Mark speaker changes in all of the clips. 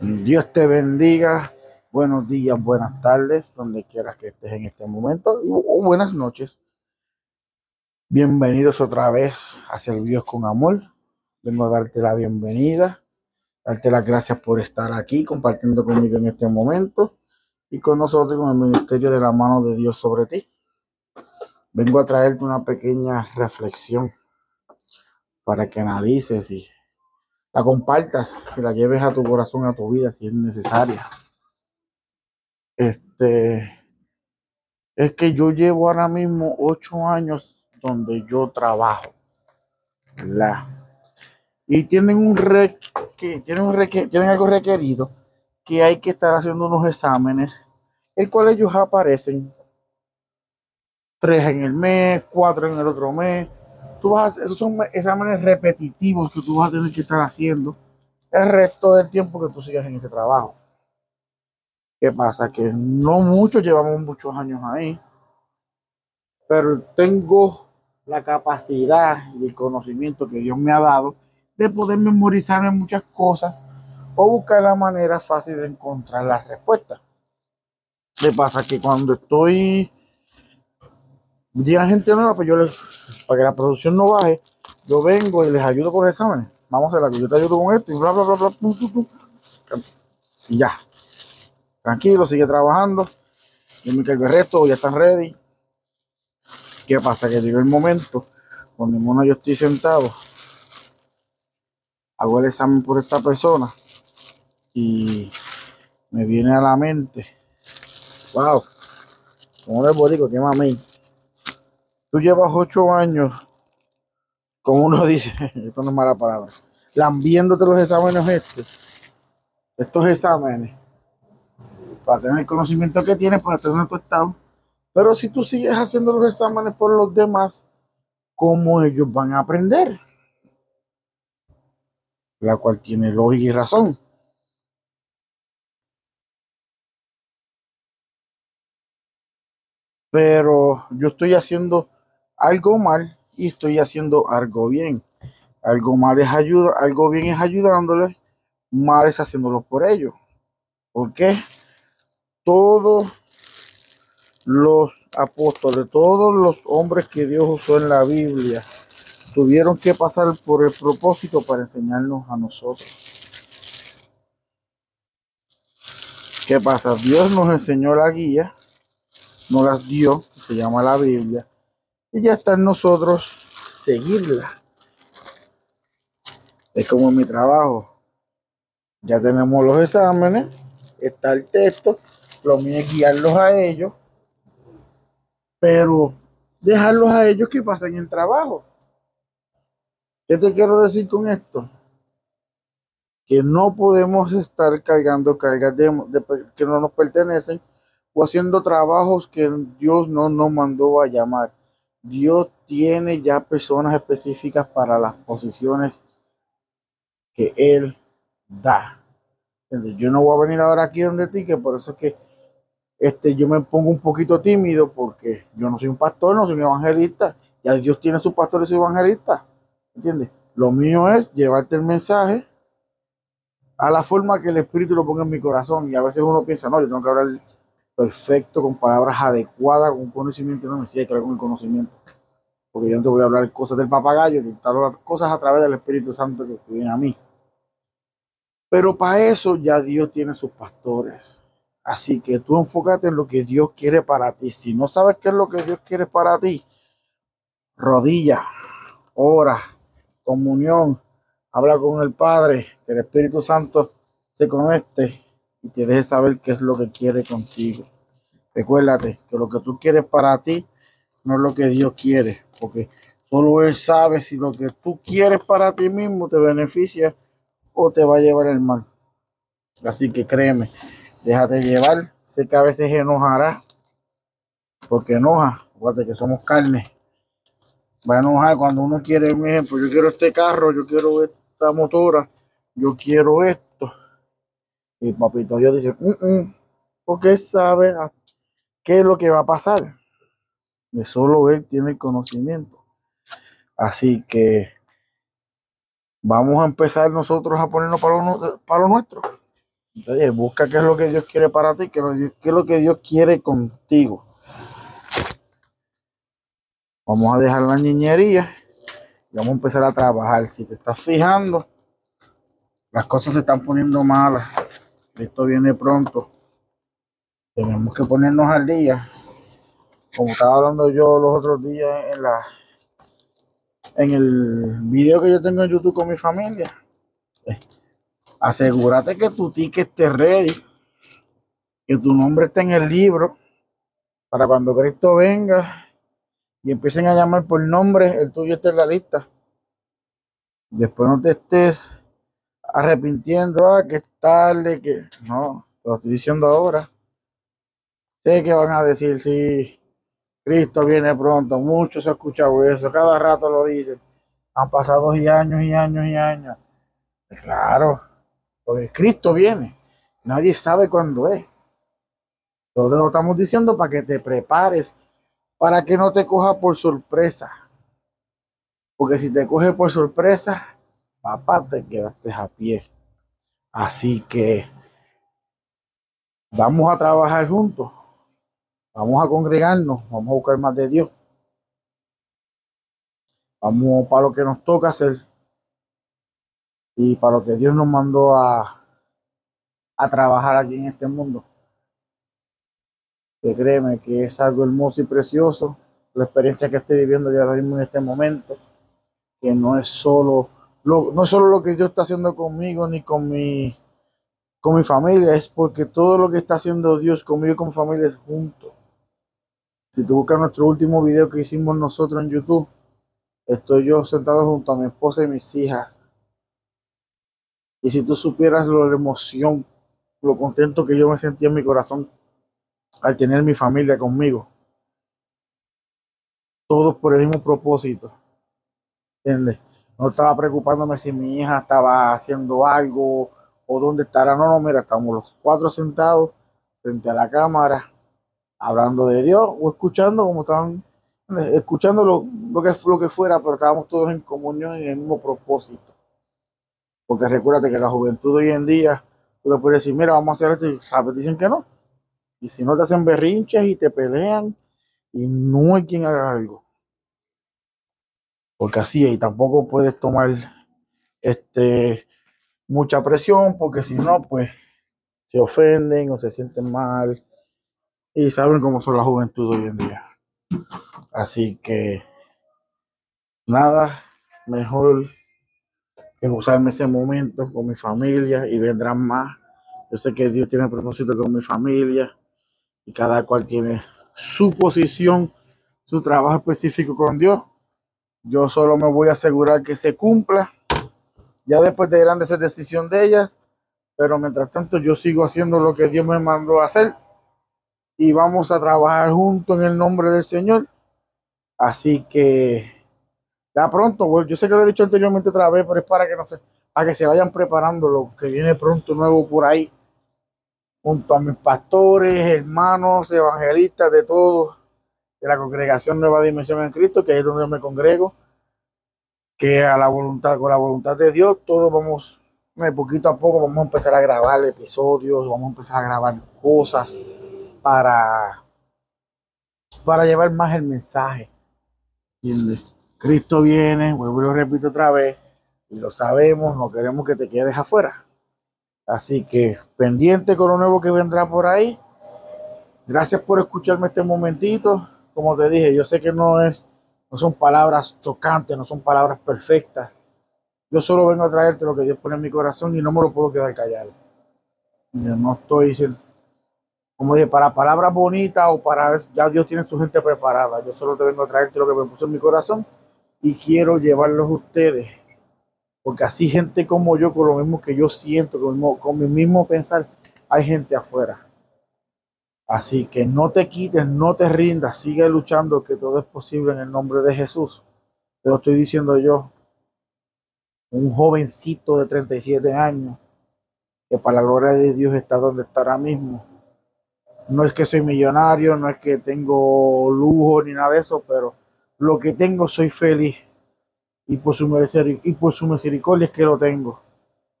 Speaker 1: Dios te bendiga. Buenos días, buenas tardes, donde quieras que estés en este momento, y o buenas noches. Bienvenidos otra vez a Servir con Amor. Vengo a darte la bienvenida, darte las gracias por estar aquí compartiendo conmigo en este momento y con nosotros con el ministerio de la mano de Dios sobre ti. Vengo a traerte una pequeña reflexión para que analices y la compartas, que la lleves a tu corazón, a tu vida si es necesaria. Este, es que yo llevo ahora mismo ocho años donde yo trabajo, ¿verdad? Y tienen un re, que tienen tienen algo requerido que hay que estar haciendo unos exámenes, el cual ellos aparecen tres en el mes, cuatro en el otro mes, Tú vas esos son exámenes repetitivos que tú vas a tener que estar haciendo el resto del tiempo que tú sigas en ese trabajo. ¿Qué pasa? Que no muchos llevamos muchos años ahí, pero tengo la capacidad y el conocimiento que Dios me ha dado de poder memorizarme muchas cosas o buscar la manera fácil de encontrar las respuestas. ¿Qué pasa? Que cuando estoy llega gente nueva, pues yo les, para que la producción no baje, yo vengo y les ayudo con los exámenes. Vamos a la que yo te ayudo con esto y bla, bla, bla, bla, y ya. Tranquilo, sigue trabajando. Yo me cargo el resto, ya están ready. ¿Qué pasa? Que llegó el momento cuando ninguno yo estoy sentado, hago el examen por esta persona y me viene a la mente, wow, como le digo, qué mami Tú llevas ocho años, como uno dice, esto no es mala palabra, lambiéndote los exámenes estos, estos exámenes, para tener el conocimiento que tienes, para tener tu estado. Pero si tú sigues haciendo los exámenes por los demás, ¿cómo ellos van a aprender? La cual tiene lógica y razón. Pero yo estoy haciendo algo mal y estoy haciendo algo bien. Algo mal es ayuda, algo bien es ayudándoles, mal es haciéndolo por ellos. porque Todos los apóstoles, todos los hombres que Dios usó en la Biblia, tuvieron que pasar por el propósito para enseñarnos a nosotros. ¿Qué pasa? Dios nos enseñó la guía, nos las dio, se llama la Biblia, y ya está nosotros seguirla. Es como mi trabajo. Ya tenemos los exámenes, está el texto, lo mío es guiarlos a ellos, pero dejarlos a ellos que pasen el trabajo. ¿Qué te quiero decir con esto? Que no podemos estar cargando cargas que no nos pertenecen o haciendo trabajos que Dios no nos mandó a llamar. Dios tiene ya personas específicas para las posiciones que Él da. Yo no voy a venir ahora aquí donde ti, que por eso es que este, yo me pongo un poquito tímido porque yo no soy un pastor, no soy un evangelista. Ya Dios tiene sus pastores y evangelistas. ¿Entiendes? Lo mío es llevarte el mensaje a la forma que el Espíritu lo ponga en mi corazón. Y a veces uno piensa, no, yo tengo que hablar perfecto, con palabras adecuadas, con conocimiento, no me hay que con el conocimiento. Porque yo no te voy a hablar cosas del papagayo, te hablo cosas a través del Espíritu Santo que viene a mí. Pero para eso ya Dios tiene sus pastores. Así que tú enfócate en lo que Dios quiere para ti. Si no sabes qué es lo que Dios quiere para ti, rodilla, ora, comunión, habla con el Padre, que el Espíritu Santo se conecte y te deje saber qué es lo que quiere contigo. Recuérdate que lo que tú quieres para ti no es lo que Dios quiere, porque solo Él sabe si lo que tú quieres para ti mismo te beneficia o te va a llevar el mal. Así que créeme, déjate llevar. Sé que a veces enojará, porque enoja. Acuérdate que somos carne. Va a enojar cuando uno quiere, un ejemplo, yo quiero este carro, yo quiero esta motora, yo quiero esto y papito Dios dice, mm, mm", porque sabe qué es lo que va a pasar. De solo él tiene conocimiento. Así que vamos a empezar nosotros a ponernos para lo, para lo nuestro. Entonces, busca qué es lo que Dios quiere para ti, qué es lo que Dios quiere contigo. Vamos a dejar la niñería y vamos a empezar a trabajar. Si te estás fijando, las cosas se están poniendo malas. Esto viene pronto. Tenemos que ponernos al día. Como estaba hablando yo los otros días en la en el video que yo tengo en YouTube con mi familia. Eh, asegúrate que tu ticket esté ready, que tu nombre esté en el libro, para cuando Cristo venga y empiecen a llamar por nombre, el tuyo esté en la lista. Después no te estés arrepintiendo, ah, que es tarde, que no, lo estoy diciendo ahora. Sé que van a decir, sí, Cristo viene pronto, muchos se ha escuchado eso, cada rato lo dicen. Han pasado y años y años y años. Claro, porque Cristo viene. Nadie sabe cuándo es. Todo lo estamos diciendo para que te prepares para que no te coja por sorpresa. Porque si te coge por sorpresa, papá, te quedaste a pie. Así que vamos a trabajar juntos. Vamos a congregarnos, vamos a buscar más de Dios. Vamos para lo que nos toca hacer y para lo que Dios nos mandó a, a trabajar aquí en este mundo que créeme que es algo hermoso y precioso, la experiencia que estoy viviendo ya mismo en este momento, que no es solo no solo lo que Dios está haciendo conmigo ni con mi, con mi familia, es porque todo lo que está haciendo Dios conmigo y con mi familia es junto. Si tú buscas nuestro último video que hicimos nosotros en YouTube, estoy yo sentado junto a mi esposa y mis hijas. Y si tú supieras lo, la emoción, lo contento que yo me sentía en mi corazón al tener mi familia conmigo. Todos por el mismo propósito. ¿Entiendes? No estaba preocupándome si mi hija estaba haciendo algo o dónde estará. No, no, mira, estamos los cuatro sentados frente a la cámara, hablando de Dios o escuchando como estaban, escuchando lo, lo, que, lo que fuera, pero estábamos todos en comunión en el mismo propósito. Porque recuérdate que la juventud hoy en día, tú le puedes decir, mira, vamos a hacer esto, ¿sabes? Dicen que no. Y si no te hacen berrinches y te pelean y no hay quien haga algo. Porque así, y tampoco puedes tomar este mucha presión, porque si no, pues se ofenden o se sienten mal. Y saben cómo son la juventud hoy en día. Así que nada, mejor que usarme ese momento con mi familia y vendrán más. Yo sé que Dios tiene propósito con mi familia y cada cual tiene su posición, su trabajo específico con Dios. Yo solo me voy a asegurar que se cumpla. Ya después de grande esa decisión de ellas, pero mientras tanto yo sigo haciendo lo que Dios me mandó hacer y vamos a trabajar juntos en el nombre del Señor. Así que ya pronto, yo sé que lo he dicho anteriormente otra vez, pero es para que no se, para que se vayan preparando lo que viene pronto nuevo por ahí junto a mis pastores, hermanos, evangelistas de todos, de la congregación Nueva Dimensión en Cristo, que es donde yo me congrego, que a la voluntad, con la voluntad de Dios, todos vamos, poquito a poco vamos a empezar a grabar episodios, vamos a empezar a grabar cosas para, para llevar más el mensaje. Cristo viene, vuelvo y lo repito otra vez, y lo sabemos, no queremos que te quedes afuera. Así que pendiente con lo nuevo que vendrá por ahí. Gracias por escucharme este momentito. Como te dije, yo sé que no es, no son palabras chocantes, no son palabras perfectas. Yo solo vengo a traerte lo que Dios pone en mi corazón y no me lo puedo quedar callado. Yo no estoy diciendo, como dije, para palabras bonitas o para ya Dios tiene su gente preparada. Yo solo te vengo a traerte lo que me puso en mi corazón y quiero llevarlos a ustedes porque así gente como yo, con lo mismo que yo siento, con, mi mismo pensar, hay gente afuera. Así que no te quites, no te rindas, sigue luchando, que todo es posible en el nombre de Jesús. Te lo estoy diciendo yo, un jovencito de 37 años, que para la gloria de Dios está donde está ahora mismo. No es que soy millonario, no es que tengo lujo ni nada de eso, pero lo que tengo soy feliz y por su misericordia, y por su misericordia es que lo tengo.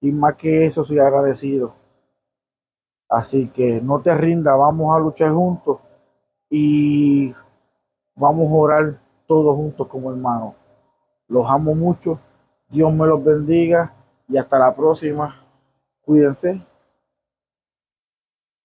Speaker 1: Y más que eso soy agradecido. Así que no te rinda, vamos a luchar juntos y vamos a orar todos juntos como hermanos. Los amo mucho. Dios me los bendiga y hasta la próxima. Cuídense.